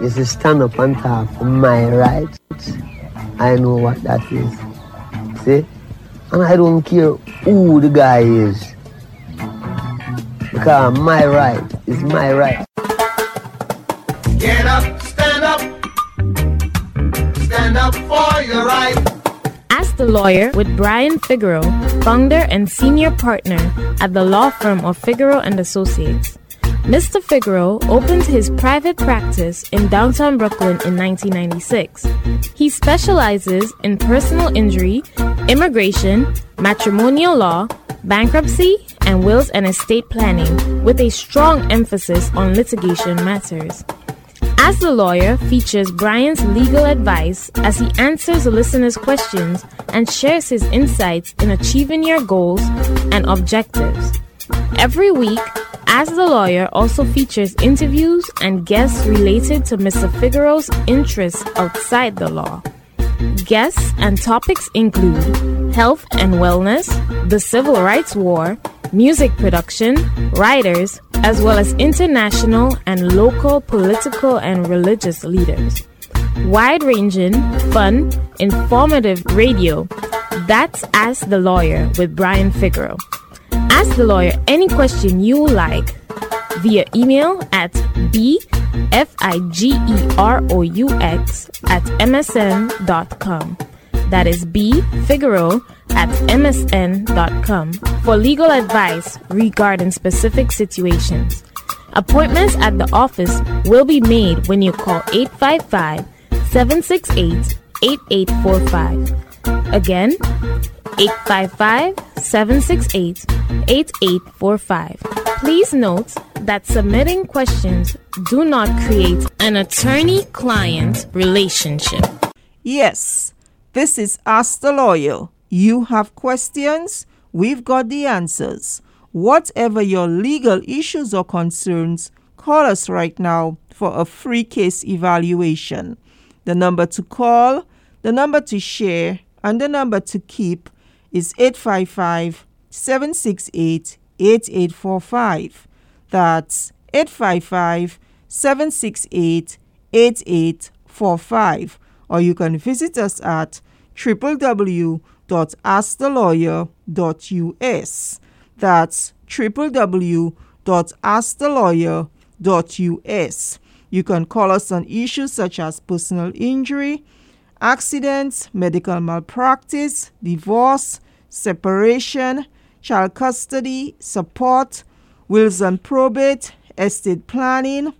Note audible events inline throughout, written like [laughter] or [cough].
is to stand up and talk for my rights. I know what that is. See? And I don't care who the guy is. Because my right is my right. Get up, stand up. Stand up for your right. Ask the Lawyer with Brian Figeroux, founder and senior partner at the law firm of Figeroux and Associates. Mr. Figeroux opened his private practice in downtown Brooklyn in 1996. He specializes in personal injury, immigration, matrimonial law, bankruptcy, and wills and estate planning, with a strong emphasis on litigation matters. Ask the Lawyer features Brian's legal advice as he answers listeners' questions and shares his insights in achieving your goals and objectives. Every week, ask the Lawyer also features interviews and guests related to Mr. Figeroux's interests outside the law. Guests and topics include health and wellness, the civil rights war, music production, writers, as well as international and local political and religious leaders. Wide ranging, fun, informative radio. That's Ask the Lawyer with Brian Figeroux. Ask the lawyer any question you like via email at bfigeroux at msn.com. That is B at msn.com for legal advice regarding specific situations. Appointments at the office will be made when you call 855 768 8845. Again, 855 768 8845. Please note that submitting questions do not create an attorney client relationship. Yes, this is Ask the Lawyer. You have questions? We've got the answers. Whatever your legal issues or concerns, call us right now for a free case evaluation. The number to call, the number to share, and the number to keep is 855 768 8845. That's 855 768 8845. Or you can visit us at www.askthelawyer.us. That's www.askthelawyer.us. You can call us on issues such as personal injury, accidents, medical malpractice, divorce, separation, child custody, support, wills and probate, estate planning,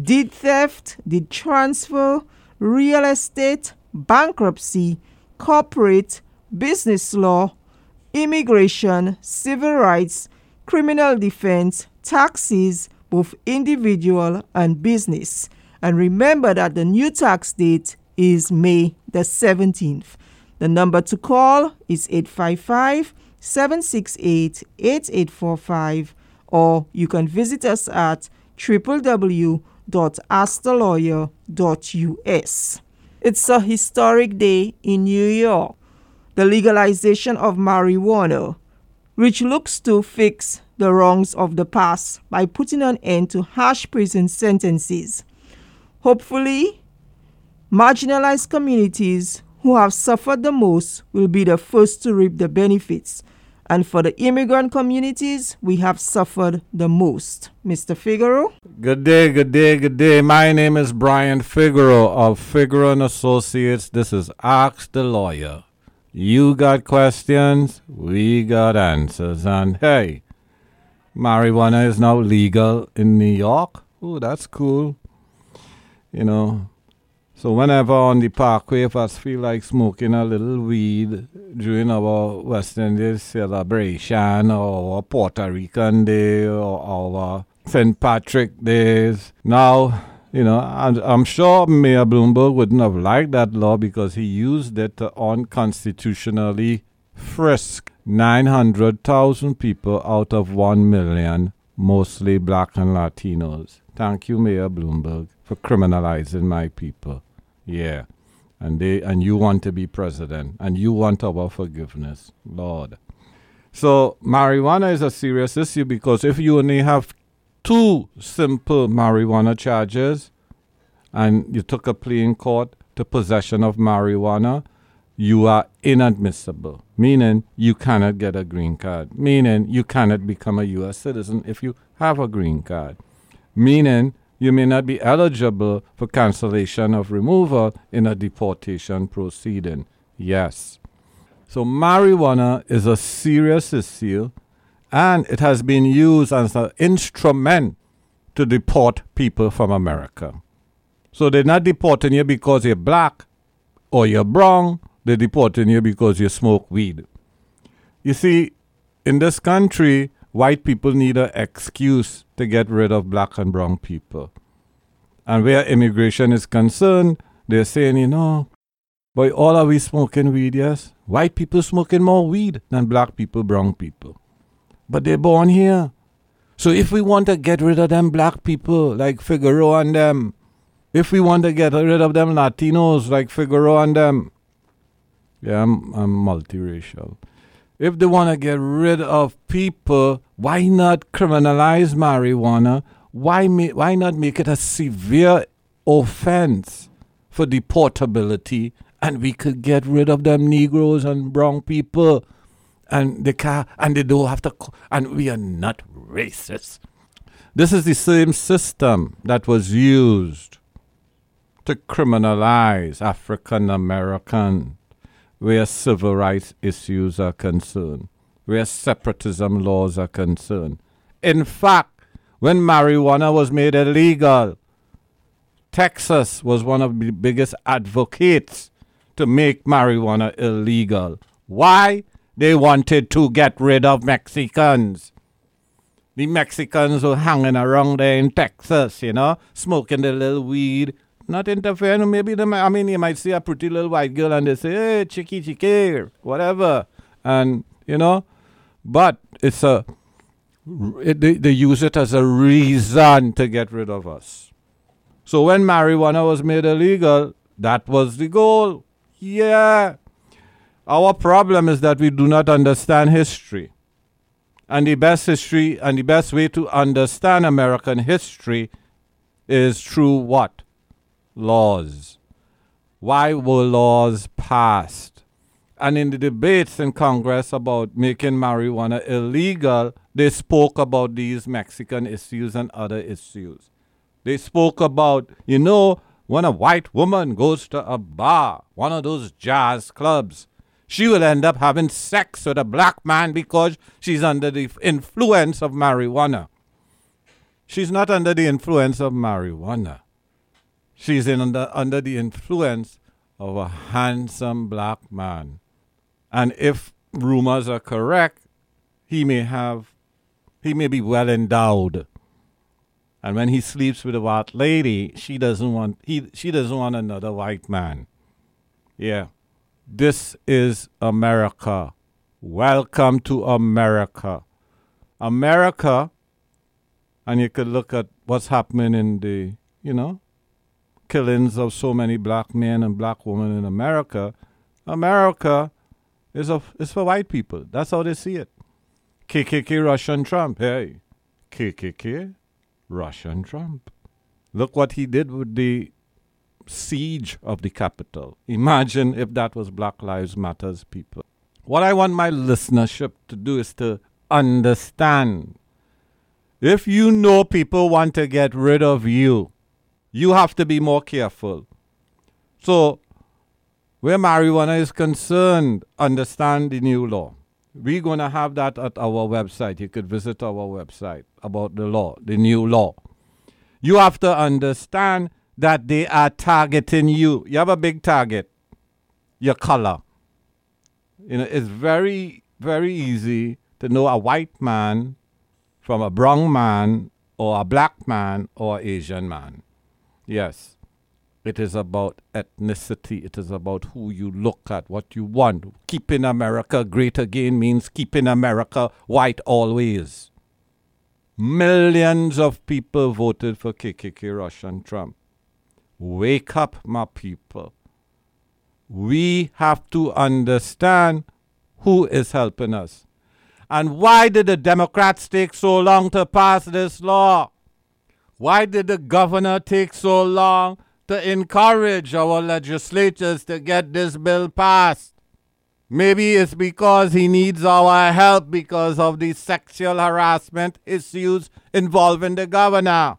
deed theft, deed transfer, real estate, bankruptcy, corporate, business law, immigration, civil rights, criminal defense, taxes, both individual and business. And remember that the new tax date is May the 17th. The number to call is 855 768 8845 or you can visit us at www.askthelawyer.us. It's a historic day in New York, the legalization of marijuana, which looks to fix the wrongs of the past by putting an end to harsh prison sentences. Hopefully, marginalized communities who have suffered the most will be the first to reap the benefits. And for the immigrant communities, we have suffered the most. Mr. Figeroux? Good day, good day, good day. My name is Brian Figeroux of Figeroux and Associates. This is Ask the Lawyer. You got questions, we got answers. And hey, marijuana is now legal in New York. Oh, that's cool. You know, so whenever on the parkway, if us feel like smoking a little weed during our West Indies celebration or Puerto Rican Day or our St. Patrick Days, now, you know, I'm sure Mayor Bloomberg wouldn't have liked that law because he used it to unconstitutionally frisk 900,000 people out of 1 million, mostly black and Latinos. Thank you, Mayor Bloomberg, for criminalizing my people. Yeah. And they and you want to be president and you want our forgiveness, Lord. So marijuana is a serious issue because if you only have two simple marijuana charges, and you took a plea in court to possession of marijuana, you are inadmissible, meaning you cannot get a green card, meaning you cannot become a U.S. citizen if you have a green card, meaning you may not be eligible for cancellation of removal in a deportation proceeding. Yes. So, marijuana is a serious issue and it has been used as an instrument to deport people from America. So, they're not deporting you because you're black or you're brown they're deporting you because you smoke weed. You see, in this country, white people need an excuse to get rid of black and brown people. And where immigration is concerned, they're saying, you know, boy, all are we smoking weed, yes? White people smoking more weed than black people, brown people. But they're born here. So if we want to get rid of them black people like Figeroux and them, if we want to get rid of them Latinos like Figeroux and them, yeah, I'm, I'm multiracial. If they want to get rid of people, why not criminalize marijuana? Why, ma- why not make it a severe offense for deportability and we could get rid of them Negroes and brown people and they can't. and they don't have to co- and we are not racist. This is the same system that was used to criminalize African American where civil rights issues are concerned, where separatism laws are concerned. In fact, when marijuana was made illegal, Texas was one of the biggest advocates to make marijuana illegal. Why? They wanted to get rid of Mexicans. The Mexicans were hanging around there in Texas, you know, smoking the little weed, not interfering. Maybe might, I mean, you might see a pretty little white girl and they say, hey, chicky, chicky, whatever. And, you know, but it's a, it, they, they use it as a reason to get rid of us. So when marijuana was made illegal, that was the goal. Yeah. Our problem is that we do not understand history. And the best history and the best way to understand American history is through what? Laws. Why were laws passed? And in the debates in Congress about making marijuana illegal, they spoke about these Mexican issues and other issues. They spoke about, you know, when a white woman goes to a bar, one of those jazz clubs, she will end up having sex with a black man because she's under the influence of marijuana. She's not under the influence of marijuana. She's in under, under the influence of a handsome black man. And if rumors are correct, he may have, he may be well endowed. And when he sleeps with a white lady, she doesn't want, he, she doesn't want another white man. Yeah. This is America. Welcome to America. America, and you could look at what's happening in the, you know, killings of so many black men and black women in America. America is, a, is for white people. That's how they see it. KKK, Russian Trump. Hey, KKK, Russian Trump. Look what he did with the siege of the Capitol. Imagine if that was Black Lives Matters people. What I want my listenership to do is to understand. If you know people want to get rid of you, you have to be more careful. So, where marijuana is concerned, understand the new law. We're going to have that at our website. You could visit our website about the law, the new law. You have to understand that they are targeting you. You have a big target, your color. You know, it's very, very easy to know a white man from a brown man or a black man or Asian man. Yes. It is about ethnicity. It is about who you look at, what you want. Keeping America great again means keeping America white always. Millions of people voted for KKK, Russian Trump. Wake up, my people. We have to understand who is helping us. And why did the Democrats take so long to pass this law? Why did the governor take so long to encourage our legislators to get this bill passed. Maybe it's because he needs our help because of the sexual harassment issues involving the governor.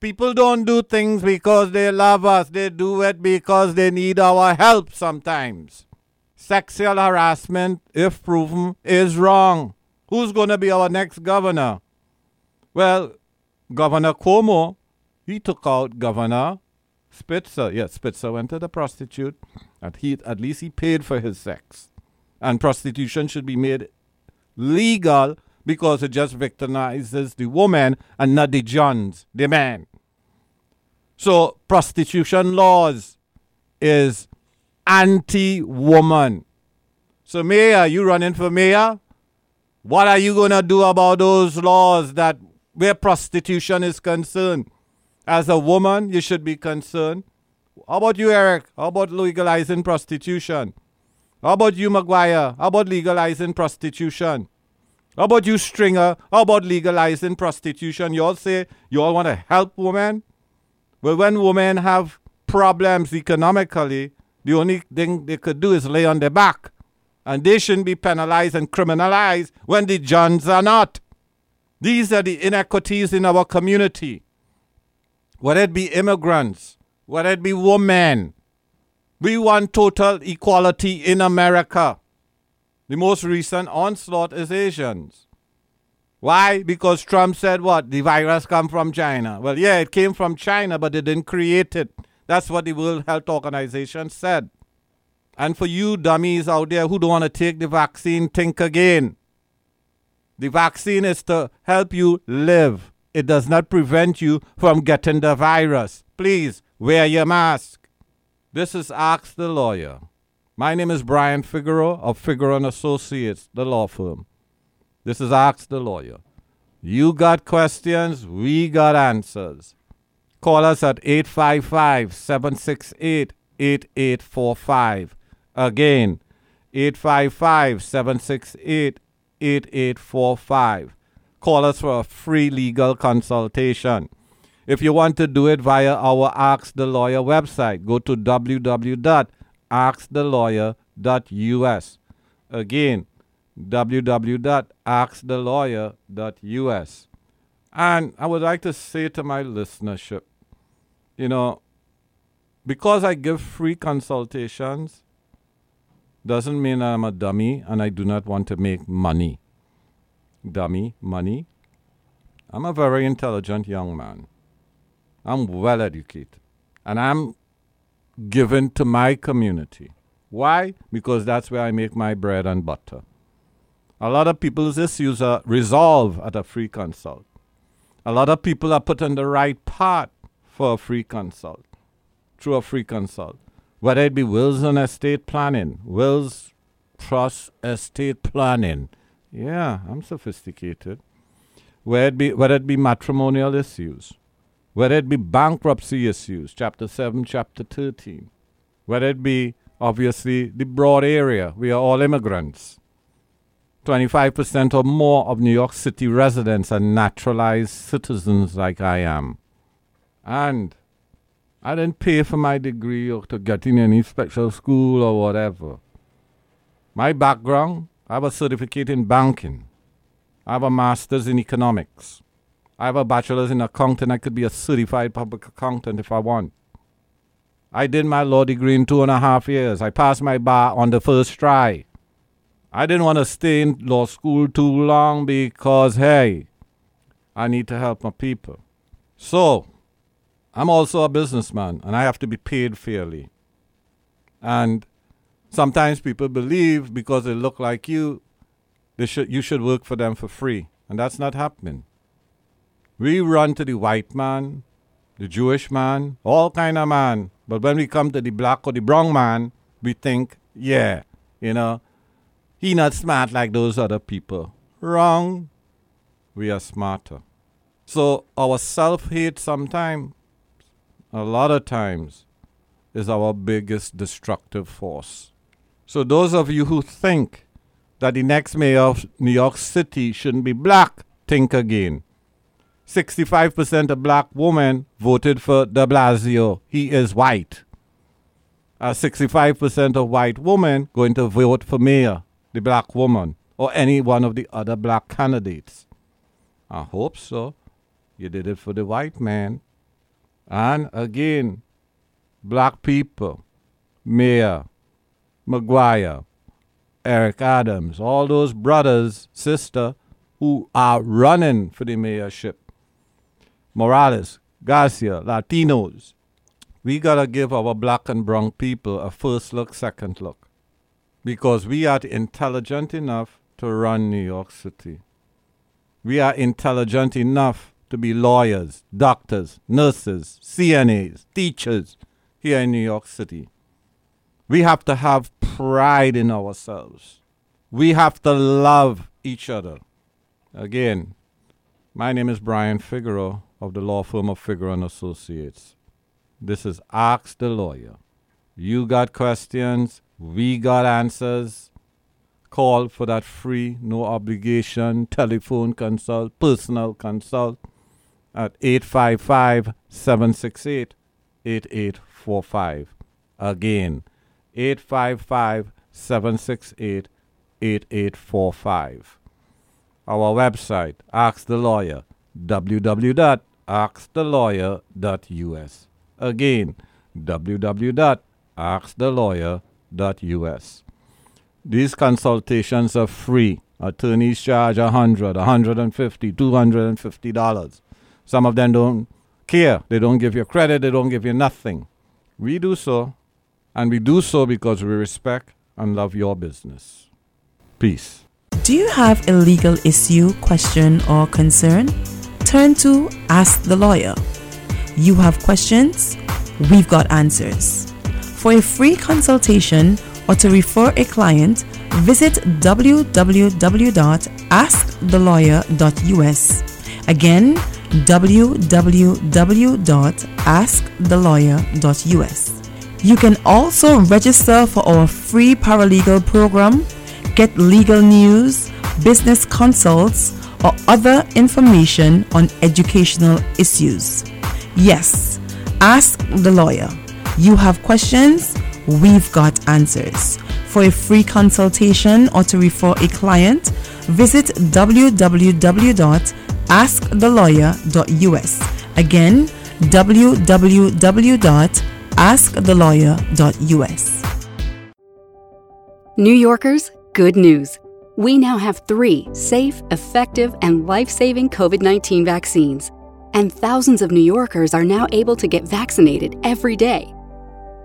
People don't do things because they love us, they do it because they need our help sometimes. Sexual harassment, if proven, is wrong. Who's going to be our next governor? Well, Governor Cuomo, he took out Governor Spitzer. Yes, Spitzer went to the prostitute, and he at least he paid for his sex. And prostitution should be made legal because it just victimizes the woman and not the Johns, the man. So prostitution laws is anti-woman. So Maya, you running for mayor? What are you gonna do about those laws that where prostitution is concerned? As a woman, you should be concerned. How about you, Eric? How about legalizing prostitution? How about you, McGuire? How about legalizing prostitution? How about you, Stringer? How about legalizing prostitution? You all say you all want to help women? Well, when women have problems economically, the only thing they could do is lay on their back. And they shouldn't be penalized and criminalized when the Johns are not. These are the inequities in our community. Whether it be immigrants, whether it be women, we want total equality in America. The most recent onslaught is Asians. Why? Because Trump said what? The virus come from China. Well, yeah, it came from China, but they didn't create it. That's what the World Health Organization said. And for you dummies out there who don't want to take the vaccine, think again. The vaccine is to help you live. It does not prevent you from getting the virus. Please wear your mask. This is Ask the Lawyer. My name is Brian Figeroux of Figeroux and Associates, the law firm. This is Ask the Lawyer. You got questions, we got answers. Call us at 855 768 8845. Again, 855 768 8845. Call us for a free legal consultation. If you want to do it via our Ask the Lawyer website, go to www.askthelawyer.us. Again, www.askthelawyer.us. And I would like to say to my listenership, you know, because I give free consultations doesn't mean I'm a dummy and I do not want to make money. Dummy, money. I'm a very intelligent young man. I'm well educated. And I'm given to my community. Why? Because that's where I make my bread and butter. A lot of people's issues are resolved at a free consult. A lot of people are put on the right path for a free consult, through a free consult. Whether it be wills and estate planning, wills, trust, estate planning. Yeah, I'm sophisticated. Whether it be, whether it be matrimonial issues, whether it be bankruptcy issues, chapter 7, chapter 13, whether it be obviously the broad area, we are all immigrants. 25% or more of New York City residents are naturalized citizens like I am. And I didn't pay for my degree or to get in any special school or whatever. My background, I have a certificate in banking. I have a master's in economics. I have a bachelor's in accounting. I could be a certified public accountant if I want. I did my law degree in two and a half years. I passed my bar on the first try. I didn't want to stay in law school too long because, hey, I need to help my people. So, I'm also a businessman and I have to be paid fairly. And sometimes people believe because they look like you, they should, you should work for them for free. And that's not happening. We run to the white man, the Jewish man, all kind of man. But when we come to the black or the brown man, we think, yeah, you know, he not smart like those other people. Wrong. We are smarter. So our self-hate sometimes, a lot of times, is our biggest destructive force. So those of you who think that the next mayor of New York City shouldn't be black, think again. 65% of black women voted for de Blasio. He is white. Uh, 65% of white women going to vote for Maya, the black woman, or any one of the other black candidates. I hope so. You did it for the white man. And again, black people, Maya, McGuire, Eric Adams, all those brothers, sister, who are running for the mayorship. Morales, Garcia, Latinos. We gotta give our black and brown people a first look, second look. Because we are intelligent enough to run New York City. We are intelligent enough to be lawyers, doctors, nurses, CNAs, teachers here in New York City. We have to have pride in ourselves. We have to love each other. Again, my name is Brian Figeroux of the law firm of Figeroux and Associates. This is Ask the Lawyer. You got questions, we got answers. Call for that free, no obligation telephone consult, personal consult at 855 768 8845. Again, 855 768 8845. Our website, Ask the Lawyer, www.askthelawyer.us. Again, www.askthelawyer.us. These consultations are free. Attorneys charge 100 150 $250. Some of them don't care. They don't give you credit. They don't give you nothing. We do so, and we do so because we respect and love your business. Peace. Do you have a legal issue, question, or concern? Turn to Ask the Lawyer. You have questions? We've got answers. For a free consultation or to refer a client, visit www.askthelawyer.us. Again, www.askthelawyer.us. You can also register for our free paralegal program, get legal news, business consults, or other information on educational issues. Yes, ask the lawyer. You have questions? We've got answers. For a free consultation or to refer a client, visit www.askthelawyer.us. Again, www.askthelawyer.us. New Yorkers, good news. We now have three safe, effective, and life saving COVID 19 vaccines. And thousands of New Yorkers are now able to get vaccinated every day.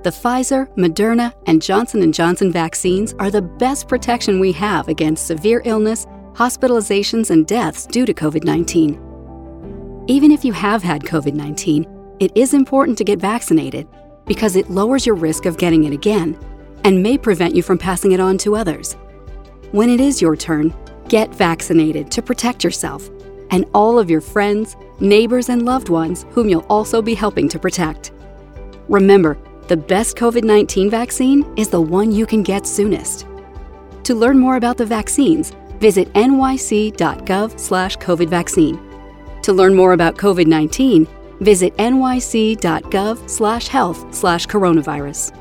The Pfizer, Moderna, and Johnson & Johnson vaccines are the best protection we have against severe illness, hospitalizations, and deaths due to COVID-19. Even if you have had COVID-19, it is important to get vaccinated because it lowers your risk of getting it again and may prevent you from passing it on to others. When it is your turn, get vaccinated to protect yourself and all of your friends, neighbors, and loved ones whom you'll also be helping to protect. Remember, the best COVID 19 vaccine is the one you can get soonest. To learn more about the vaccines, visit nyc.gov/slash COVID vaccine. To learn more about COVID 19, visit nyc.gov/slash health/slash coronavirus.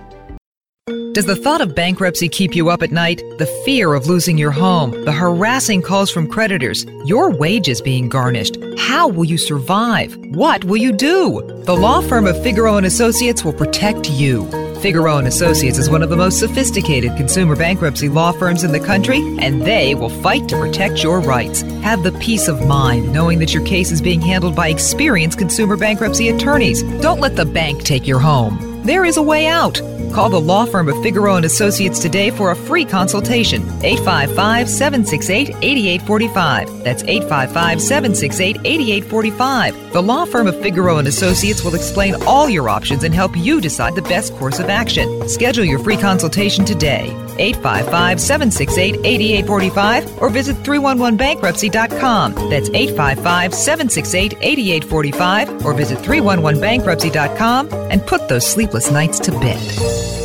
Does the thought of bankruptcy keep you up at night? The fear of losing your home, the harassing calls from creditors, your wages being garnished. How will you survive? What will you do? The law firm of Figeroux and Associates will protect you. Figeroux and Associates is one of the most sophisticated consumer bankruptcy law firms in the country, and they will fight to protect your rights. Have the peace of mind knowing that your case is being handled by experienced consumer bankruptcy attorneys. Don't let the bank take your home. There is a way out. Call the law firm of Figeroux and Associates today for a free consultation. 855-768-8845. That's 855-768-8845. The law firm of Figeroux and Associates will explain all your options and help you decide the best course of action. Schedule your free consultation today. 855-768-8845 or visit 311bankruptcy.com. That's 855-768-8845 or visit 311bankruptcy.com and put those sleepless nights to bed.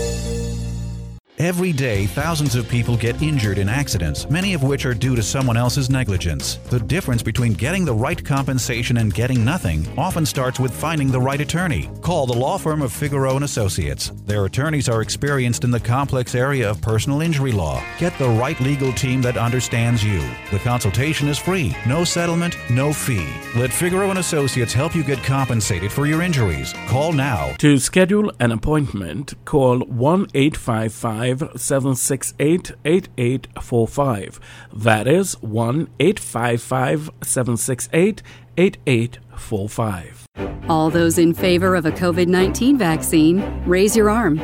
Every day, thousands of people get injured in accidents, many of which are due to someone else's negligence. The difference between getting the right compensation and getting nothing often starts with finding the right attorney. Call the law firm of Figeroux and Associates. Their attorneys are experienced in the complex area of personal injury law. Get the right legal team that understands you. The consultation is free, no settlement, no fee. Let Figeroux and Associates help you get compensated for your injuries. Call now. To schedule an appointment, call 1 855 768 8845. That is 1 855 768 8845. All those in favor of a COVID 19 vaccine, raise your arm.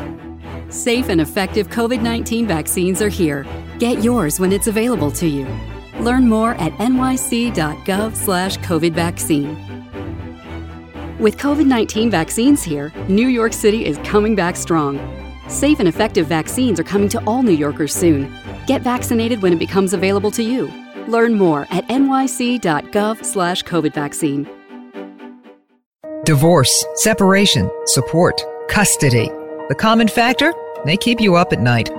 Safe and effective COVID 19 vaccines are here. Get yours when it's available to you. Learn more at nyc.gov/slash COVID vaccine. With COVID 19 vaccines here, New York City is coming back strong. Safe and effective vaccines are coming to all New Yorkers soon. Get vaccinated when it becomes available to you. Learn more at nyc.gov/slash COVID vaccine. Divorce, separation, support, custody. The common factor? They keep you up at night.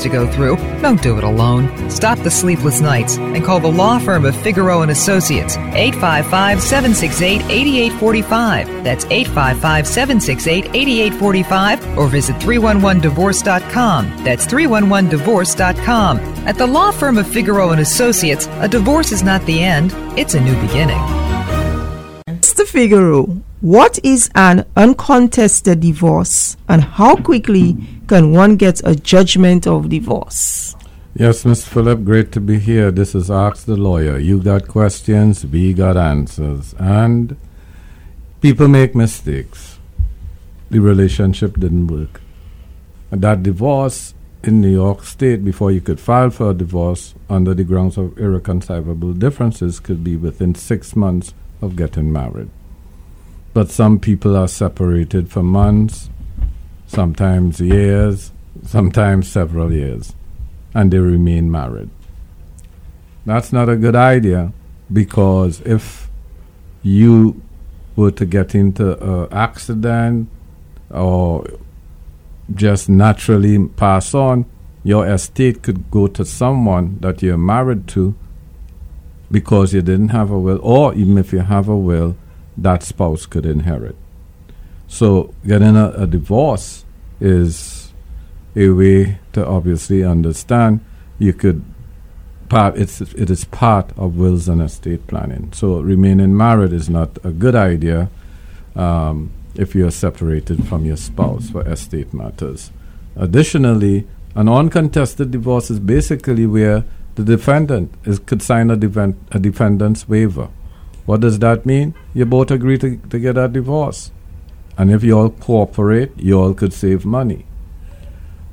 to go through. Don't do it alone. Stop the sleepless nights and call the law firm of Figeroux and Associates 855 768 8845. That's 855 768 8845 or visit 311divorce.com. That's 311divorce.com. At the law firm of Figeroux and Associates, a divorce is not the end, it's a new beginning. Mr. Figeroux, what is an uncontested divorce and how quickly can one get a judgment of divorce? Yes, Mr. Phillip, great to be here. This is Ask the Lawyer. You got questions, we got answers. And people make mistakes. The relationship didn't work. And that divorce in New York State, before you could file for a divorce under the grounds of irreconcilable differences, could be within six months of getting married. But some people are separated for months, sometimes years, sometimes several years, and they remain married. That's not a good idea because if you were to get into an accident or just naturally pass on, your estate could go to someone that you're married to because you didn't have a will, or even if you have a will, that spouse could inherit. So, getting a, a divorce is a way to obviously understand you could part it's it is part of wills and estate planning. So remaining married is not a good idea um, if you are separated from your spouse for estate matters. Additionally, an uncontested divorce is basically where the defendant is could sign a, defen- a defendant's waiver. What does that mean? You both agree to, to get a divorce. And if you all cooperate, you all could save money.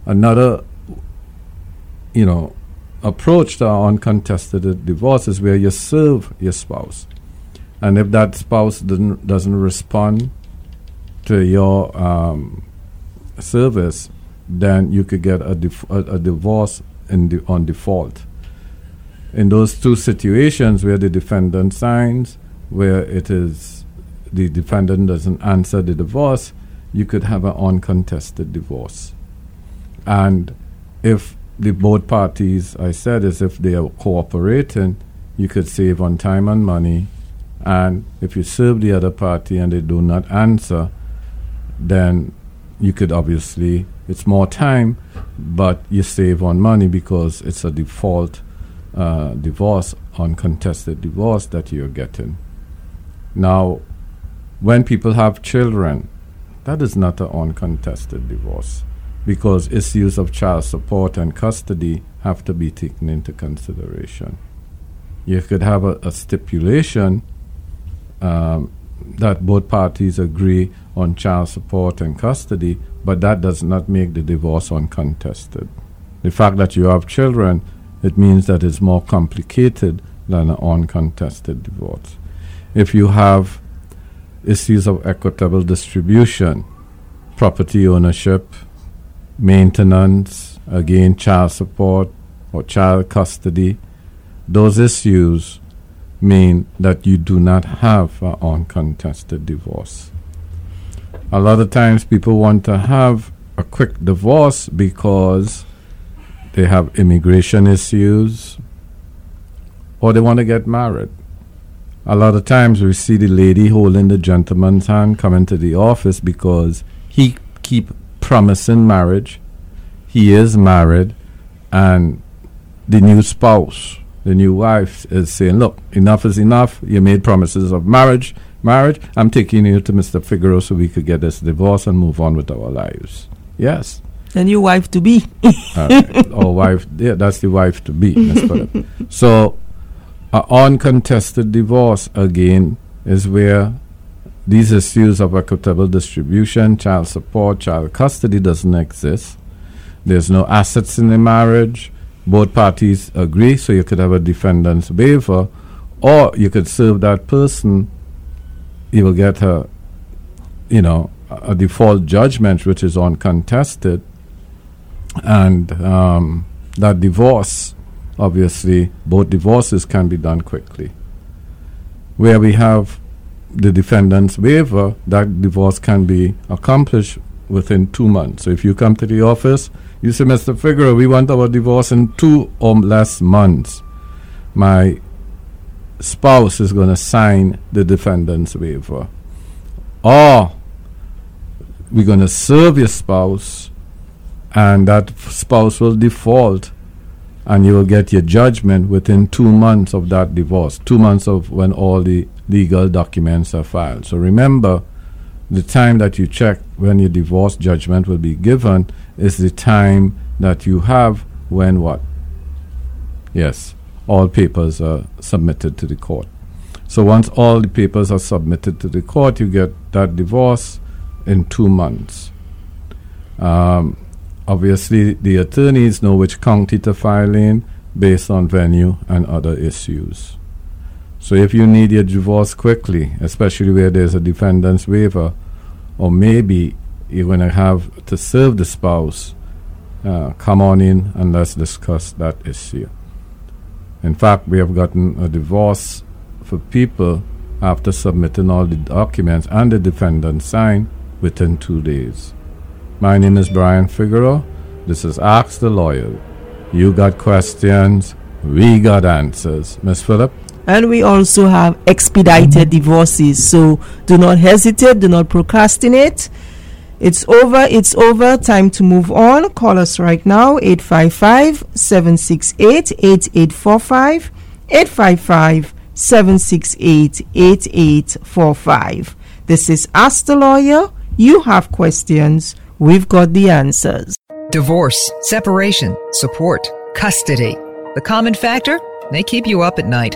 Another, you know, approach to uncontested divorce is where you serve your spouse. And if that spouse doesn't, doesn't respond to your um, service, then you could get a, dif- a, a divorce on default. In those two situations where the defendant signs, where it is the defendant doesn't answer the divorce, you could have an uncontested divorce. And if the both parties, I said, is if they are cooperating, you could save on time and money. And if you serve the other party and they do not answer, then you could obviously, it's more time, but you save on money because it's a default uh, divorce, uncontested divorce that you're getting. Now, when people have children, that is not an uncontested divorce because issues of child support and custody have to be taken into consideration. You could have a, a stipulation um, that both parties agree on child support and custody, but that does not make the divorce uncontested. The fact that you have children, it means that it's more complicated than an uncontested divorce. If you have issues of equitable distribution, property ownership, maintenance, again, child support or child custody, those issues mean that you do not have an uncontested divorce. A lot of times people want to have a quick divorce because they have immigration issues or they want to get married. A lot of times we see the lady holding the gentleman's hand coming to the office because he keep promising marriage. He is married and the new spouse, the new wife is saying, Look, enough is enough. You made promises of marriage marriage. I'm taking you to Mr. Figeroux so we could get this divorce and move on with our lives. Yes. The new wife to be. uh, or wife, yeah, that's the wife to be. [laughs] So, an uncontested divorce again is where these issues of equitable distribution, child support, child custody doesn't exist. There's no assets in the marriage. Both parties agree, so you could have a defendant's waiver, or you could serve that person. You will get a, you know, a default judgment which is uncontested, and um, that divorce, obviously, both divorces can be done quickly. Where we have the defendant's waiver, that divorce can be accomplished within two months. So if you come to the office, you say, Mr. Figeroux, we want our divorce in two or less months. My spouse is going to sign the defendant's waiver. Or we're going to serve your spouse, and that spouse will default, and you will get your judgment within two months of that divorce, two months of when all the legal documents are filed. So remember, the time that you check when your divorce judgment will be given is the time that you have when what? Yes, all papers are submitted to the court. So once all the papers are submitted to the court, you get that divorce in two months. Um, obviously, the attorneys know which county to file in based on venue and other issues. So if you need your divorce quickly, especially where there's a defendant's waiver, or maybe you're going to have to serve the spouse, uh, come on in and let's discuss that issue. In fact, we have gotten a divorce for people after submitting all the documents and the defendant signed within two days. My name is Brian Figeroux. This is Ask the Lawyer. You got questions, we got answers. Miss Phillip? And we also have expedited divorces. So do not hesitate, do not procrastinate. It's over, it's over. Time to move on. Call us right now 855 768 8845. 855 768 8845. This is Ask the Lawyer. You have questions, we've got the answers. Divorce, separation, support, custody. The common factor? They keep you up at night.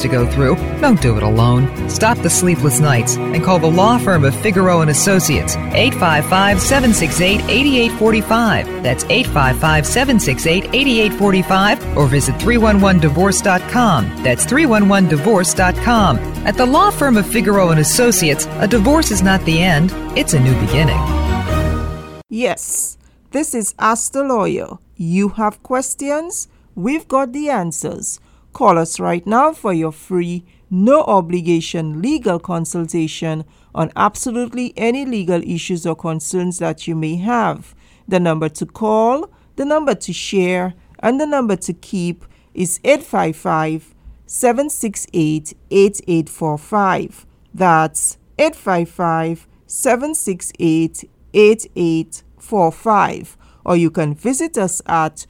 to go through. Don't do it alone. Stop the sleepless nights and call the law firm of Figeroux and Associates 855-768-8845. That's 855-768-8845 or visit 311divorce.com. That's 311divorce.com. At the law firm of Figeroux and Associates, a divorce is not the end, it's a new beginning. Yes, this is Ask the Lawyer. You have questions? We've got the answers. Call us right now for your free, no obligation legal consultation on absolutely any legal issues or concerns that you may have. The number to call, the number to share, and the number to keep is 855 768 8845. That's 855 768 8845. Or you can visit us at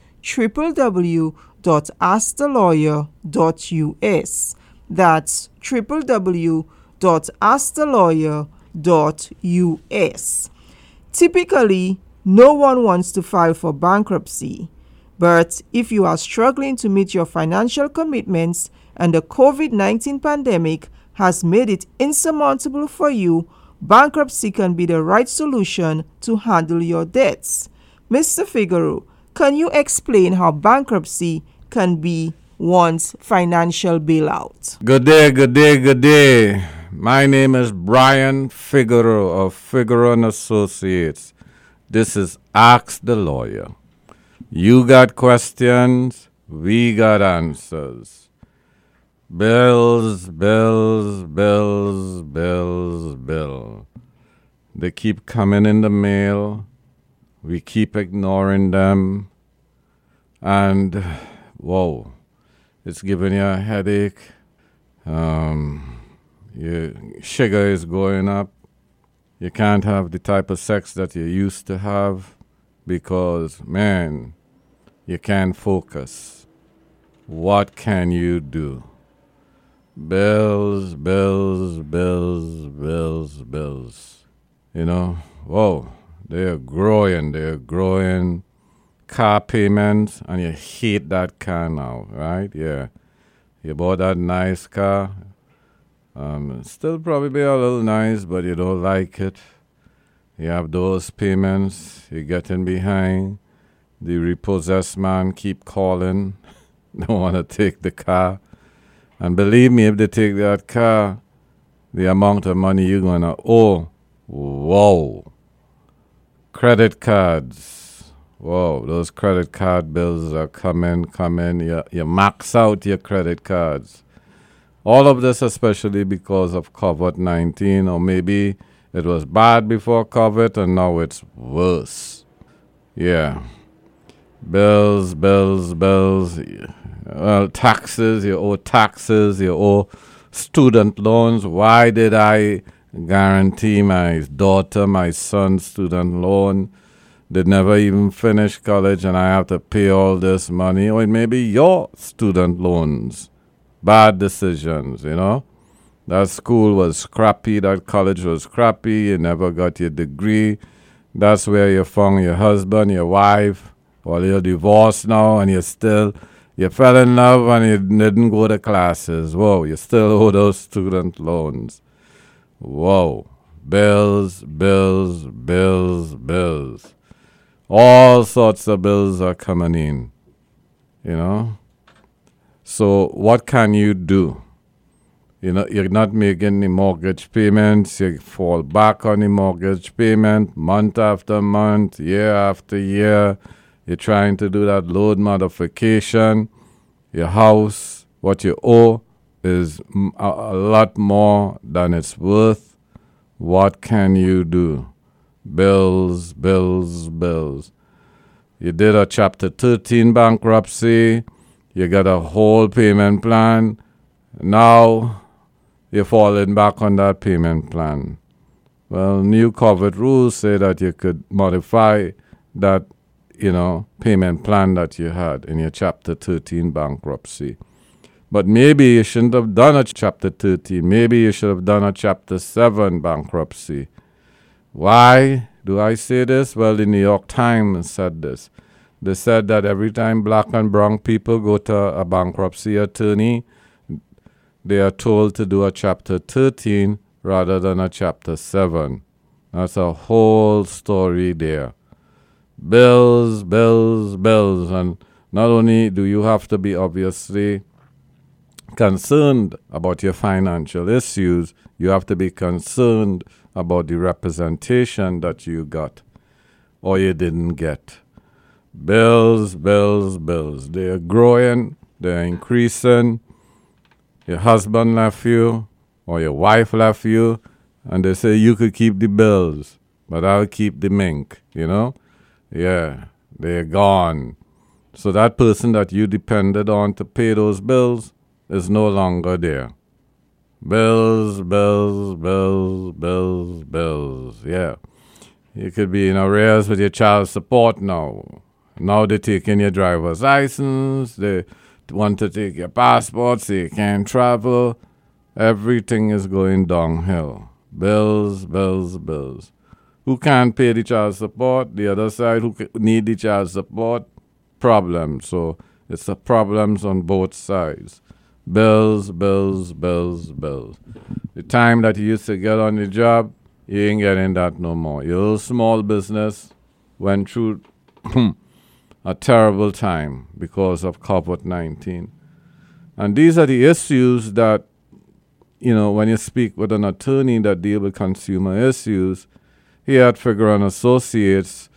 www.askthelawyer.us. That's www.askthelawyer.us. Typically, no one wants to file for bankruptcy. But if you are struggling to meet your financial commitments and the COVID 19 pandemic has made it insurmountable for you, bankruptcy can be the right solution to handle your debts. Mr. Figeroux, can you explain how bankruptcy can be one's financial bailout? Good day, good day, good day. My name is Brian Figeroux of Figeroux and Associates. This is Ask the Lawyer. You got questions, we got answers. Bills, bills, bills, bills, bill. They keep coming in the mail. We keep ignoring them. And whoa, it's giving you a headache. Um, your sugar is going up. You can't have the type of sex that you used to have because, man, you can't focus. What can you do? Bills, bills, bills, bills, bills. You know, whoa, they're growing, they're growing. Car payments, and you hate that car now, right? Yeah. You bought that nice car. Um, still probably a little nice, but you don't like it. You have those payments, you're getting behind. The repossessed man keep calling, [laughs] don't want to take the car. And believe me, if they take that car, the amount of money you're going to owe, whoa. Credit cards, whoa, those credit card bills are coming, coming. You, you max out your credit cards. All of this, especially because of COVID 19, or maybe it was bad before COVID and now it's worse. Yeah. Bills, bills, bills. Well, taxes, you owe taxes, you owe student loans. Why did I guarantee my daughter, my son's student loan? They never even finish college and I have to pay all this money. Or it may be your student loans. Bad decisions, you know? That school was crappy, that college was crappy, you never got your degree. That's where you found your husband, your wife, well, you're divorced now and you're still, you fell in love and you didn't go to classes. Whoa, you still owe those student loans. Whoa. Bills, bills, bills, bills. All sorts of bills are coming in, you know? So, what can you do? You know, you're not making the mortgage payments, you fall back on the mortgage payment month after month, year after year. You're trying to do that load modification. Your house, what you owe, is a lot more than it's worth. What can you do? Bills, bills, bills. You did a Chapter 13 bankruptcy. You got a whole payment plan. Now you're falling back on that payment plan. Well, new COVID rules say that you could modify that, you know, payment plan that you had in your Chapter 13 bankruptcy. But maybe you shouldn't have done a Chapter 13. Maybe you should have done a Chapter 7 bankruptcy. Why do I say this? Well, the New York Times said this. They said that every time black and brown people go to a bankruptcy attorney, they are told to do a chapter 13 rather than a chapter 7. That's a whole story there. Bills, bills, bills. And not only do you have to be obviously concerned about your financial issues, you have to be concerned about the representation that you got or you didn't get. Bills, bills, bills. They're growing, they're increasing. Your husband left you or your wife left you, and they say you could keep the bills, but I'll keep the mink, you know? Yeah, they're gone. So that person that you depended on to pay those bills is no longer there. Bills, bills, bills, bills, bills. Yeah. You could be in arrears with your child support now. Now they're taking your driver's license, they want to take your passport so you can't travel. Everything is going downhill. Bills, bills, bills. Who can't pay the child support? The other side who need the child support? Problem. So it's a problems on both sides. Bills, bills, bills, bills. The time that you used to get on the job, you ain't getting that no more. Your little small business went through [clears throat] a terrible time because of COVID 19. And these are the issues that, you know, when you speak with an attorney that deal with consumer issues, here at Figeroux and Associates,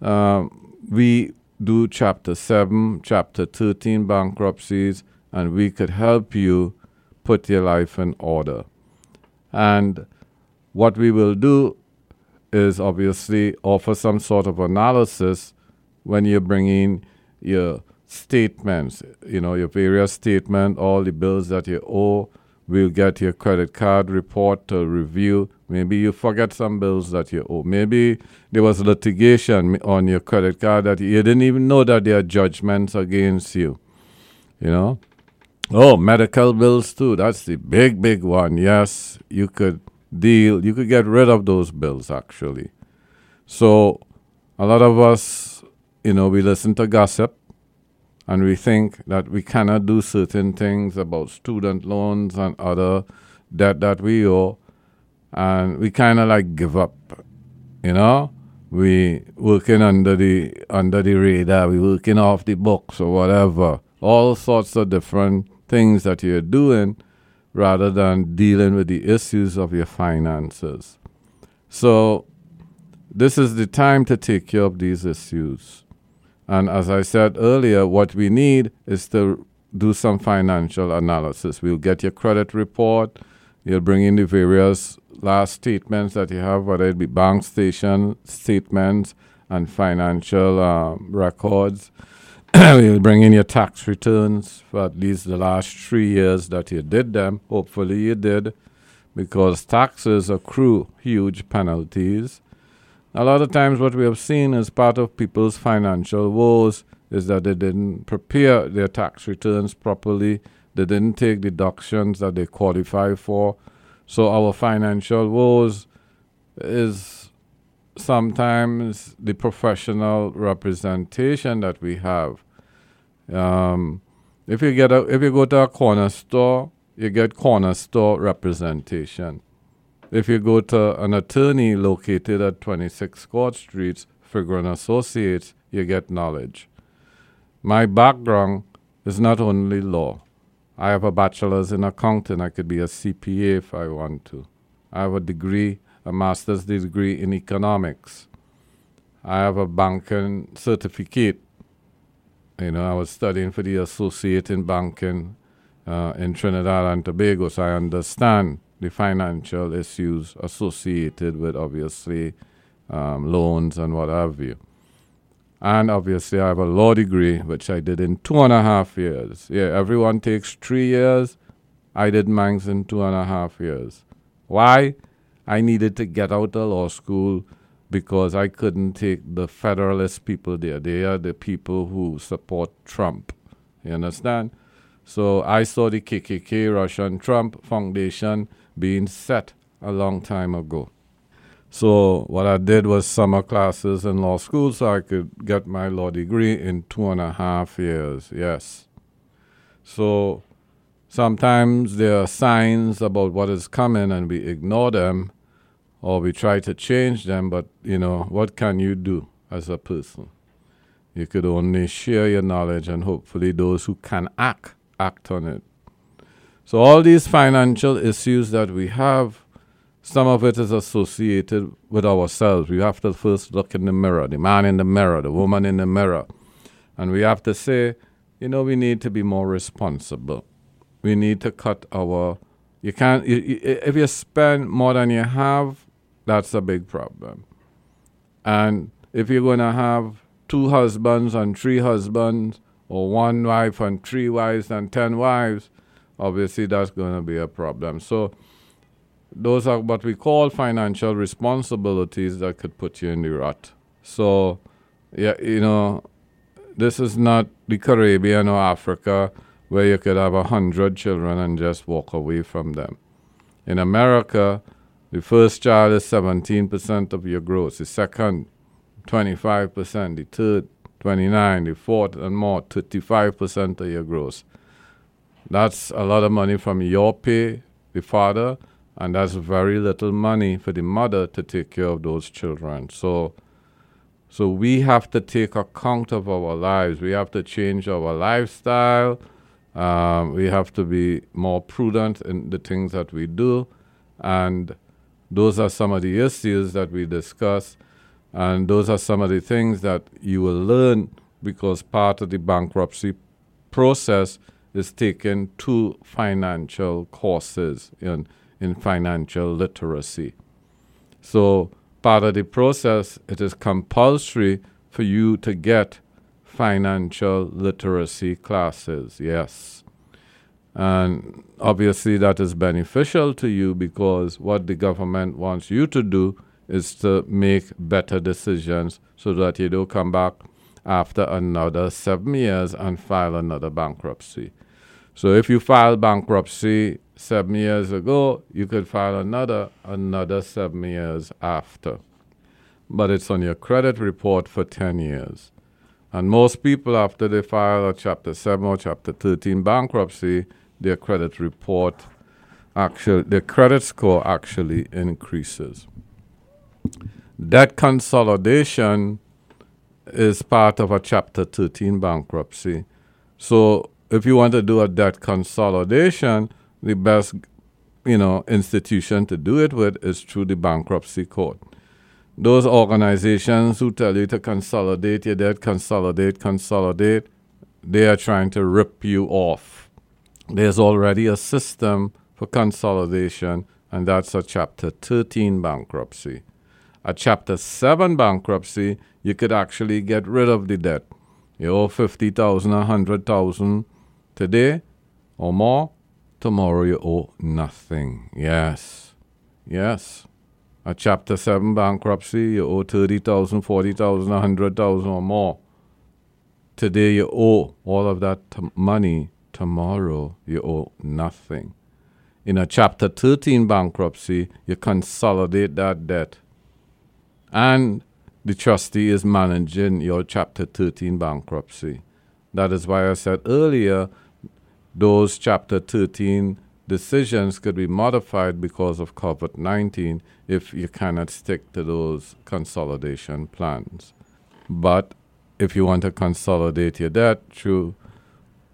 um, we do Chapter 7, Chapter 13 bankruptcies, and we could help you put your life in order. And what we will do is obviously offer some sort of analysis when you're bringing your statements, you know, your various statement, all the bills that you owe. We'll get your credit card report to review. Maybe you forget some bills that you owe. Maybe there was litigation on your credit card that you didn't even know that there are judgments against you. You know? Oh, medical bills too. That's the big, big one. Yes, you could deal, you could get rid of those bills actually. So, a lot of us, you know, we listen to gossip and we think that we cannot do certain things about student loans and other debt that we owe, and we kind of like give up, you know. We working under the under the radar, we working off the books or whatever, all sorts of different things that you're doing, rather than dealing with the issues of your finances. So, this is the time to take care of these issues. And as I said earlier, what we need is to do some financial analysis. We'll get your credit report, you'll bring in the various last statements that you have, whether it be bank station statements and financial um, records. [coughs] you'll bring in your tax returns for at least the last three years that you did them. Hopefully, you did, because taxes accrue huge penalties. A lot of times, what we have seen as part of people's financial woes is that they didn't prepare their tax returns properly, they didn't take deductions that they qualify for. So, our financial woes is sometimes the professional representation that we have. Um, if you get a, if you go to a corner store, you get corner store representation. If you go to an attorney located at 26 Court Street, Figeroux Associates, you get knowledge. My background is not only law. I have a bachelor's in accounting. I could be a CPA if I want to. I have a degree, a master's degree in economics. I have a banking certificate. You know, I was studying for the associate in banking uh, in Trinidad and Tobago, so I understand the financial issues associated with obviously um, loans and what have you. And obviously, I have a law degree, which I did in two and a half years. Yeah, everyone takes three years. I did mine in two and a half years. Why? I needed to get out of law school because I couldn't take the Federalist people there. They are the people who support Trump. You understand? So I saw the KKK Russian Trump Foundation being set a long time ago. So what I did was summer classes in law school so I could get my law degree in two and a half years. Yes. So sometimes there are signs about what is coming and we ignore them or we try to change them, but you know, what can you do as a person? You could only share your knowledge and hopefully those who can act, act on it. So all these financial issues that we have, some of it is associated with ourselves. We have to first look in the mirror, the man in the mirror, the woman in the mirror. And we have to say, you know, we need to be more responsible. We need to cut our you can't you, you, if you spend more than you have, that's a big problem. And if you're going to have two husbands and three husbands, or one wife and three wives and ten wives, obviously that's going to be a problem. So, those are what we call financial responsibilities that could put you in the rut. So, yeah, you know, This is not the Caribbean or Africa where you could have a hundred children and just walk away from them. In America, the first child is 17% of your gross, the second 25%, the third 29, the fourth and more 35% of your gross. That's a lot of money from your pay, the father, and that's very little money for the mother to take care of those children. So so we have to take account of our lives. We have to change our lifestyle. Um, we have to be more prudent in the things that we do. And those are some of the issues that we discuss. And those are some of the things that you will learn because part of the bankruptcy process is taking two financial courses in, in financial literacy. So part of the process, it is compulsory for you to get financial literacy classes, yes. And obviously, that is beneficial to you because what the government wants you to do is to make better decisions so that you don't come back after another seven years and file another bankruptcy. So if you file bankruptcy seven years ago, you could file another another seven years after. But it's on your credit report for 10 years. And most people, after they file a Chapter 7 or Chapter 13 bankruptcy, their credit report actually, their credit score actually increases. Debt consolidation is part of a Chapter 13 bankruptcy. So if you want to do a debt consolidation, the best you know institution to do it with is through the bankruptcy court. Those organizations who tell you to consolidate your debt, consolidate, consolidate, they are trying to rip you off. There's already a system for consolidation, and that's a Chapter 13 bankruptcy. A Chapter 7 bankruptcy, you could actually get rid of the debt. You owe 50,000, 100,000 today or more, tomorrow you owe nothing. Yes. Yes. A Chapter 7 bankruptcy, you owe 30,000, 40,000, 100,000 or more. Today you owe all of that t- money. Tomorrow you owe nothing. In a Chapter 13 bankruptcy, you consolidate that debt. And the trustee is managing your Chapter 13 bankruptcy. That is why I said earlier those Chapter 13 decisions could be modified because of COVID 19 if you cannot stick to those consolidation plans. But if you want to consolidate your debt through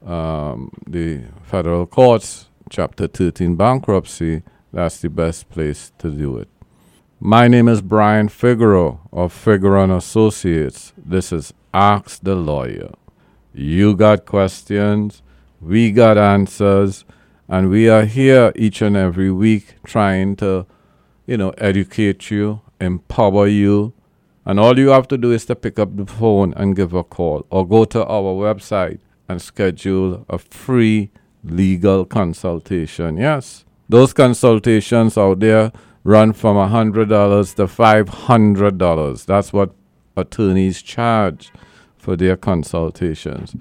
um, the federal courts, Chapter 13 bankruptcy, that's the best place to do it. My name is Brian Figeroux of Figeroux and Associates. This is Ask the Lawyer. You got questions, we got answers, and we are here each and every week trying to, you know, educate you, empower you. And all you have to do is to pick up the phone and give a call or go to our website and schedule a free legal consultation. Yes, those consultations out there run from $100 to $500. That's what attorneys charge for their consultations.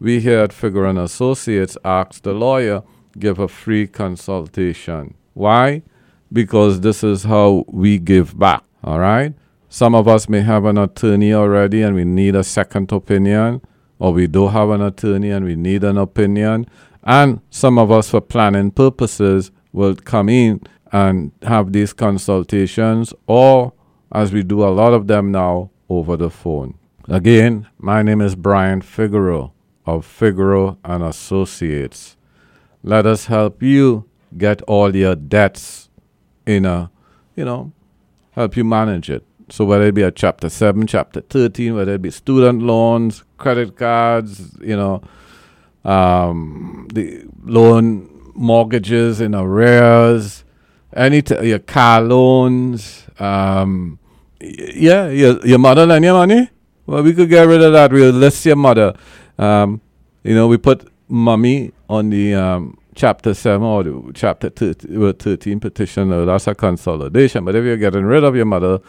We here at Figeroux and Associates ask the lawyer give a free consultation. Why? Because this is how we give back. All right. Some of us may have an attorney already and we need a second opinion, or we do have an attorney and we need an opinion. And some of us, for planning purposes, will come in and have these consultations, or as we do a lot of them now, over the phone. Again, my name is Brian Figeroux of Figeroux and Associates. Let us help you get all your debts in a, you know, help you manage it. So whether it be a chapter 7, chapter 13, whether it be student loans, credit cards, you know, um, the loan mortgages in arrears, any t- your car loans, um, y- yeah, your, your mother lend your money? Well, we could get rid of that. We'll list your mother. Um, you know, we put mommy on the um, chapter 7 or the chapter 13, 13 petition. Uh, that's a consolidation. But if you're getting rid of your mother,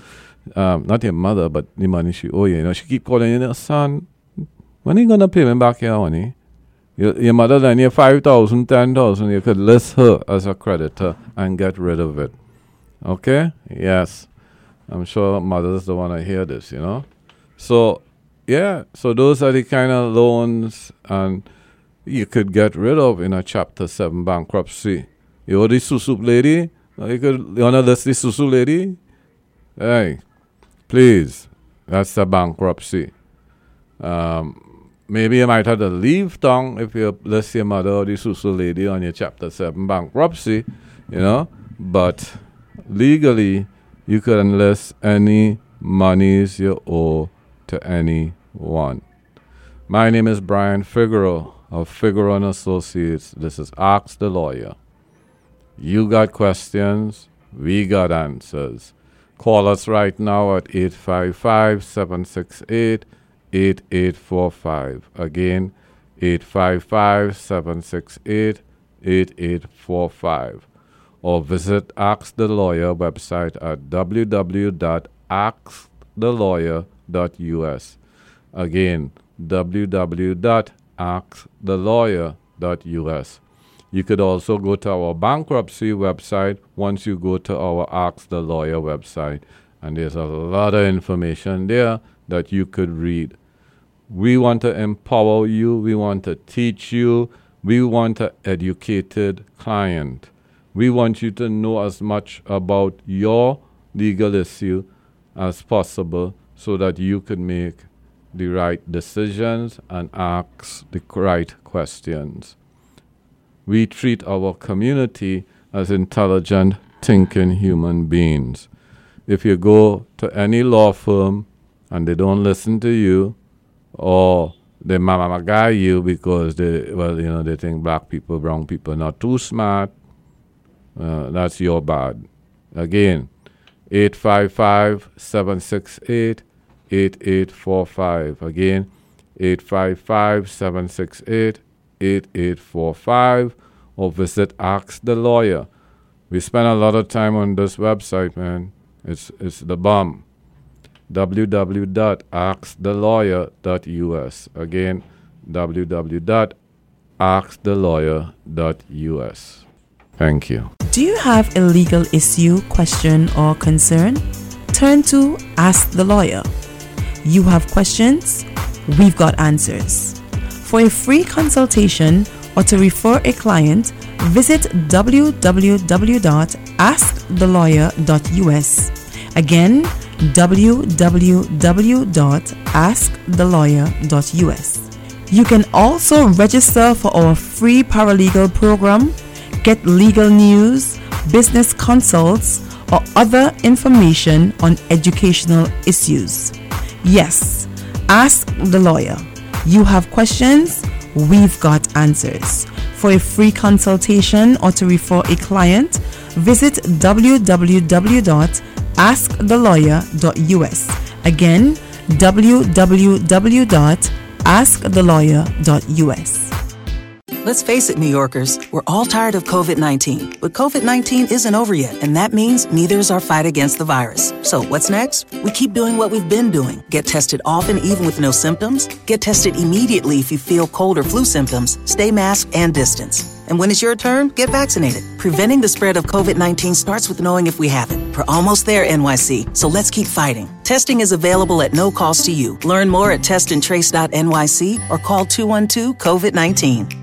um, not your mother, but the money she owe you, you know, she keep calling you, son, When are you gonna pay me back your money? Your, your mother lend you five thousand, ten thousand. You could list her as a creditor and get rid of it. Okay? Yes. I'm sure mothers don't want to hear this, you know? So, yeah, so those are the kind of loans and you could get rid of in a Chapter 7 bankruptcy. You know the susu lady? You could, you want to the susu lady? Hey, please, that's a bankruptcy. Um, maybe you might have to leave town if you list your mother or the lady on your Chapter 7 bankruptcy, you know? But legally, you could enlist any monies you owe to anyone. My name is Brian Figeroux of Figeroux and Associates. This is Ask the Lawyer. You got questions, we got answers. Call us right now at 855 768 8845. Again, 855 768 8845 or visit Ask the Lawyer website at www.askthelawyer.us. Again, www.askthelawyer.us. You could also go to our bankruptcy website once you go to our Ask the Lawyer website, and there's a lot of information there that you could read. We want to empower you, we want to teach you, we want an educated client. We want you to know as much about your legal issue as possible so that you can make the right decisions and ask the right questions. We treat our community as intelligent, thinking human beings. If you go to any law firm and they don't listen to you, or they mama guy you because they well you know they think black people, brown people not too smart, uh, that's your bad. Again, 855 768 8845. Again, 855 768 8845. Or visit Ask the Lawyer. We spend a lot of time on this website, man. It's, it's the bomb. www.askthelawyer.us. Again, www.askthelawyer.us. Thank you. Do you have a legal issue, question, or concern? Turn to Ask the Lawyer. You have questions? We've got answers. For a free consultation or to refer a client, visit www.askthelawyer.us. Again, www.askthelawyer.us. You can also register for our free paralegal program get legal news, business consults, or other information on educational issues. Yes, ask the lawyer. You have questions, we've got answers. For a free consultation or to refer a client, visit www.askthelawyer.us. Again, www.askthelawyer.us. Let's face it, New Yorkers, we're all tired of COVID 19. But COVID 19 isn't over yet, and that means neither is our fight against the virus. So, what's next? We keep doing what we've been doing get tested often, even with no symptoms. Get tested immediately if you feel cold or flu symptoms. Stay masked and distance. And when it's your turn, get vaccinated. Preventing the spread of COVID 19 starts with knowing if we have it. We're almost there, NYC, so let's keep fighting. Testing is available at no cost to you. Learn more at testandtrace.nyc or call 212 COVID 19.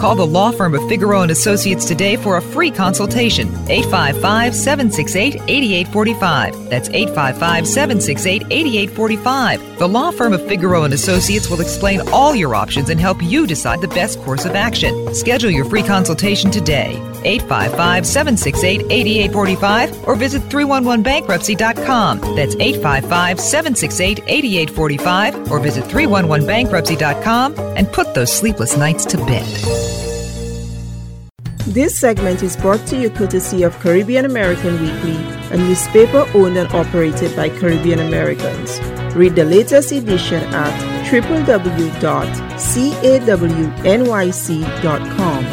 Call the law firm of Figeroux and Associates today for a free consultation. 855-768-8845. That's 855-768-8845. The law firm of Figeroux and Associates will explain all your options and help you decide the best course of action. Schedule your free consultation today. 855-768-8845 or visit 311bankruptcy.com. That's 855-768-8845 or visit 311bankruptcy.com and put those sleepless nights to bed. This segment is brought to you courtesy of Caribbean American Weekly, a newspaper owned and operated by Caribbean Americans. Read the latest edition at www.cawnyc.com.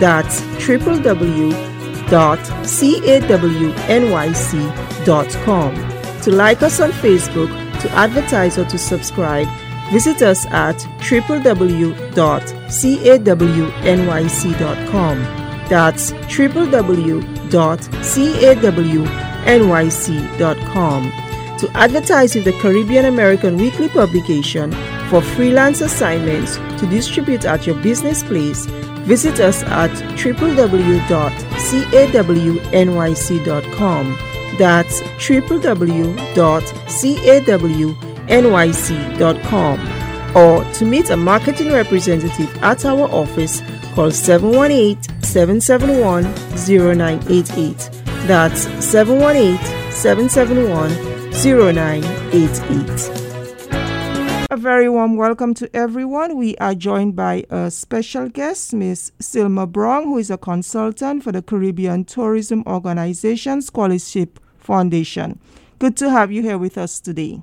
That's www.cawnyc.com. To like us on Facebook, to advertise or to subscribe, visit us at www.cawnyc.com. That's www.cawnyc.com. To advertise with the Caribbean American Weekly publication for freelance assignments to distribute at your business place, visit us at www.cawnyc.com. That's www.cawnyc.com. Or to meet a marketing representative at our office, call 718 771 0988. That's 718 771 0988. A very warm welcome to everyone. We are joined by a special guest, Miss Silma Brown, who is a consultant for the Caribbean Tourism Organization Scholarship Foundation. Good to have you here with us today.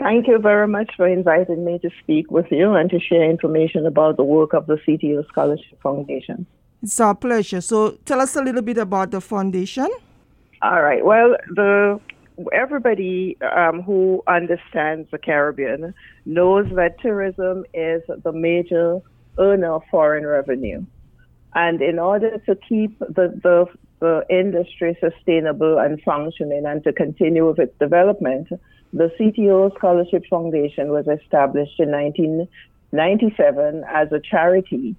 Thank you very much for inviting me to speak with you and to share information about the work of the CTO Scholarship Foundation. It's our pleasure. So, tell us a little bit about the foundation. All right. Well, the everybody um, who understands the Caribbean knows that tourism is the major earner of foreign revenue. And in order to keep the, the, the industry sustainable and functioning and to continue with its development, the CTO Scholarship Foundation was established in 1997 as a charity,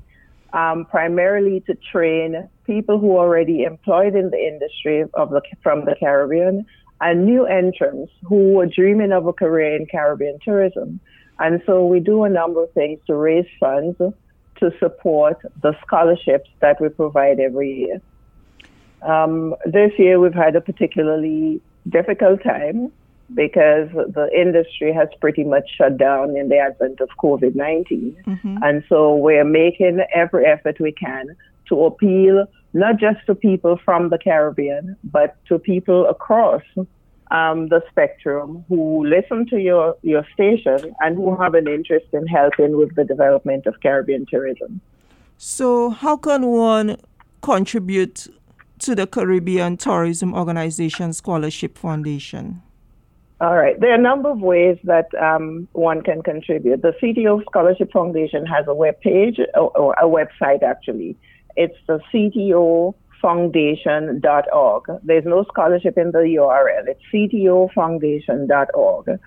um, primarily to train people who are already employed in the industry the, from the Caribbean and new entrants who were dreaming of a career in Caribbean tourism. And so we do a number of things to raise funds to support the scholarships that we provide every year. Um, this year we've had a particularly difficult time because the industry has pretty much shut down in the advent of COVID 19. Mm-hmm. And so we're making every effort we can to appeal not just to people from the Caribbean, but to people across um, the spectrum who listen to your, your station and who have an interest in helping with the development of Caribbean tourism. So, how can one contribute to the Caribbean Tourism Organization Scholarship Foundation? All right. There are a number of ways that um, one can contribute. The CTO Scholarship Foundation has a web page or, or a website actually. It's the ctofoundation.org. There's no scholarship in the URL. It's ctofoundation.org.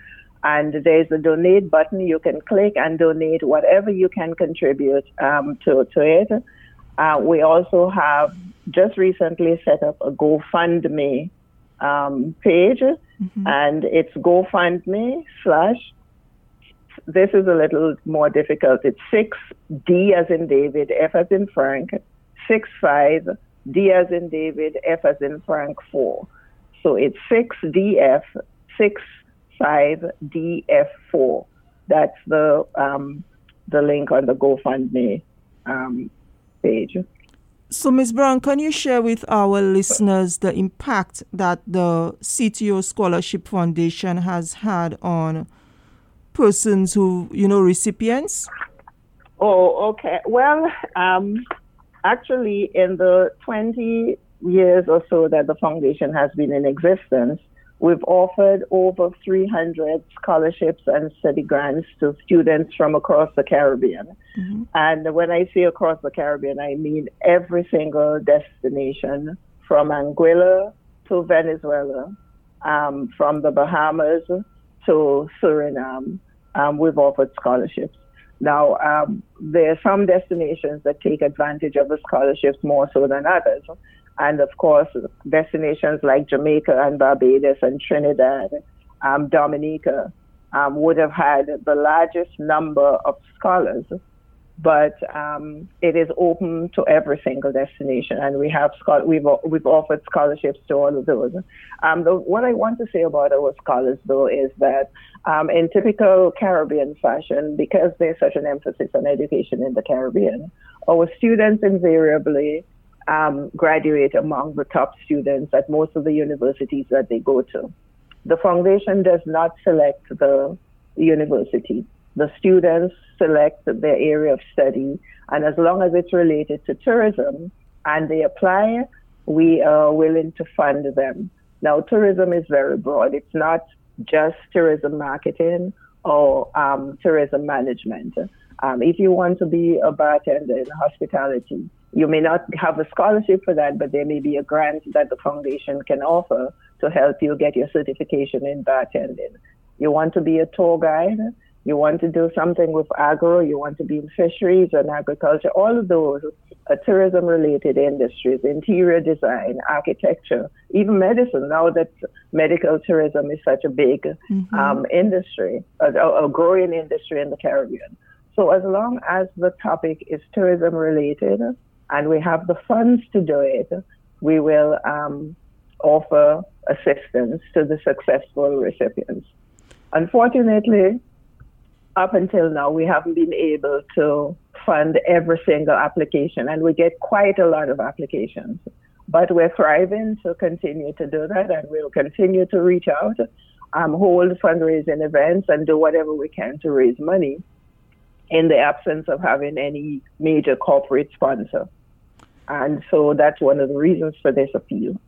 And there's a donate button. You can click and donate whatever you can contribute um, to, to it. Uh, we also have just recently set up a GoFundMe um, page, mm-hmm. and it's GoFundMe slash. This is a little more difficult. It's six D as in David, F as in Frank, six five D as in David, F as in Frank four. So it's six DF six five DF four. That's the um, the link on the GoFundMe um, page. So, Ms. Brown, can you share with our listeners the impact that the CTO Scholarship Foundation has had on persons who, you know, recipients? Oh, okay. Well, um, actually, in the 20 years or so that the foundation has been in existence, We've offered over 300 scholarships and study grants to students from across the Caribbean. Mm-hmm. And when I say across the Caribbean, I mean every single destination from Anguilla to Venezuela, um, from the Bahamas to Suriname. Um, we've offered scholarships. Now, um, there are some destinations that take advantage of the scholarships more so than others. And of course, destinations like Jamaica and Barbados and Trinidad, um, Dominica, um, would have had the largest number of scholars but um, it is open to every single destination, and we have we've we've offered scholarships to all of those. Um, the, what I want to say about our scholars, though, is that um, in typical Caribbean fashion, because there's such an emphasis on education in the Caribbean, our students invariably um, graduate among the top students at most of the universities that they go to. The foundation does not select the university the students select their area of study, and as long as it's related to tourism and they apply, we are willing to fund them. Now, tourism is very broad. It's not just tourism marketing or um, tourism management. Um, if you want to be a bartender in hospitality, you may not have a scholarship for that, but there may be a grant that the foundation can offer to help you get your certification in bartending. You want to be a tour guide, you want to do something with agro, you want to be in fisheries and agriculture, all of those are tourism related industries, interior design, architecture, even medicine, now that medical tourism is such a big mm-hmm. um, industry, a, a growing industry in the Caribbean. So as long as the topic is tourism related and we have the funds to do it, we will um, offer assistance to the successful recipients. Unfortunately, up until now, we haven't been able to fund every single application, and we get quite a lot of applications. But we're thriving to continue to do that, and we'll continue to reach out, um, hold fundraising events, and do whatever we can to raise money in the absence of having any major corporate sponsor. And so that's one of the reasons for this appeal.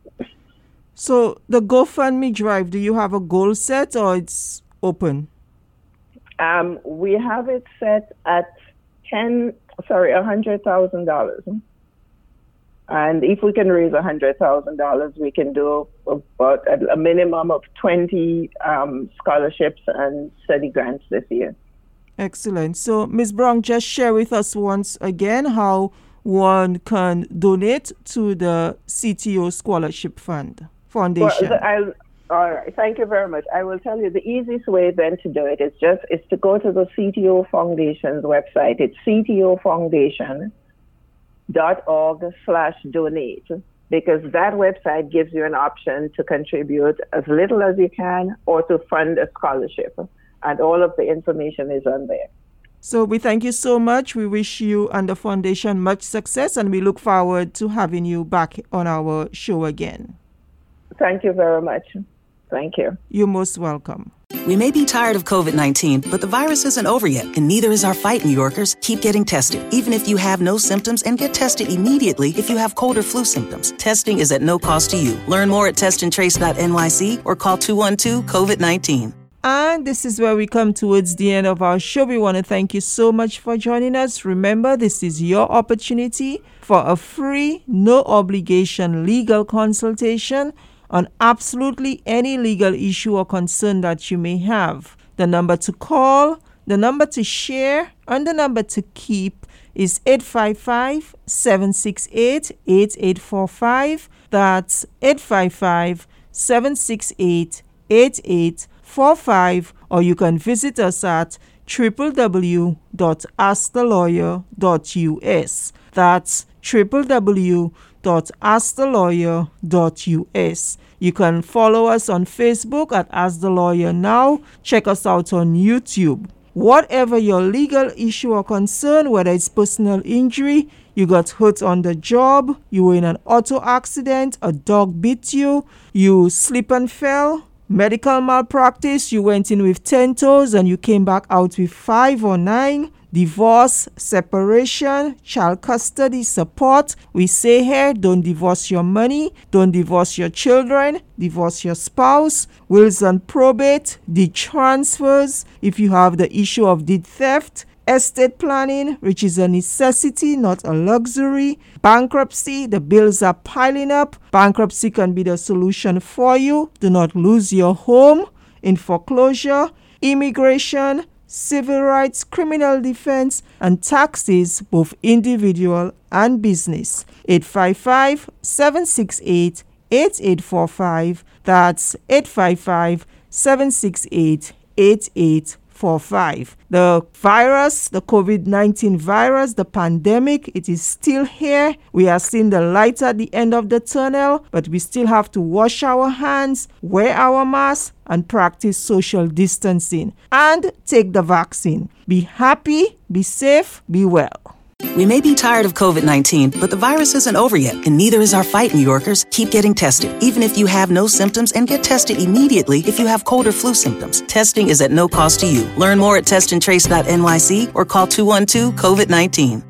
So the GoFundMe drive, do you have a goal set or it's open? Um, we have it set at ten, sorry, a hundred thousand dollars. And if we can raise a hundred thousand dollars, we can do about a minimum of twenty um, scholarships and study grants this year. Excellent. So, Ms. Brown, just share with us once again how one can donate to the CTO Scholarship Fund Foundation. Well, all right. Thank you very much. I will tell you the easiest way then to do it is just is to go to the CTO Foundation's website. It's ctofoundation.org slash donate because that website gives you an option to contribute as little as you can or to fund a scholarship. And all of the information is on there. So we thank you so much. We wish you and the foundation much success and we look forward to having you back on our show again. Thank you very much. Thank you. You're most welcome. We may be tired of COVID 19, but the virus isn't over yet, and neither is our fight, New Yorkers. Keep getting tested, even if you have no symptoms, and get tested immediately if you have cold or flu symptoms. Testing is at no cost to you. Learn more at testandtrace.nyc or call 212 COVID 19. And this is where we come towards the end of our show. We want to thank you so much for joining us. Remember, this is your opportunity for a free, no obligation legal consultation on absolutely any legal issue or concern that you may have. The number to call, the number to share, and the number to keep is 855 768 8845. That's 855 768 8845. Or you can visit us at www.askthelawyer.us. That's www www.askthelawyer.us. You can follow us on Facebook at Ask the Lawyer Now. Check us out on YouTube. Whatever your legal issue or concern, whether it's personal injury, you got hurt on the job, you were in an auto accident, a dog bit you, you slip and fell, medical malpractice, you went in with 10 toes and you came back out with 5 or 9, divorce, separation, child custody support. We say here don't divorce your money, don't divorce your children, divorce your spouse, wills and probate, deed transfers. If you have the issue of deed theft, estate planning, which is a necessity, not a luxury, bankruptcy, the bills are piling up. Bankruptcy can be the solution for you. Do not lose your home in foreclosure, immigration, civil rights, criminal defense, and taxes, both individual and business. 855 768 8845. That's 855 768 8845. The virus, the COVID 19 virus, the pandemic, it is still here. We are seeing the light at the end of the tunnel, but we still have to wash our hands, wear our masks, and practice social distancing and take the vaccine. Be happy, be safe, be well. We may be tired of COVID 19, but the virus isn't over yet, and neither is our fight, New Yorkers. Keep getting tested, even if you have no symptoms, and get tested immediately if you have cold or flu symptoms. Testing is at no cost to you. Learn more at testandtrace.nyc or call 212 COVID 19.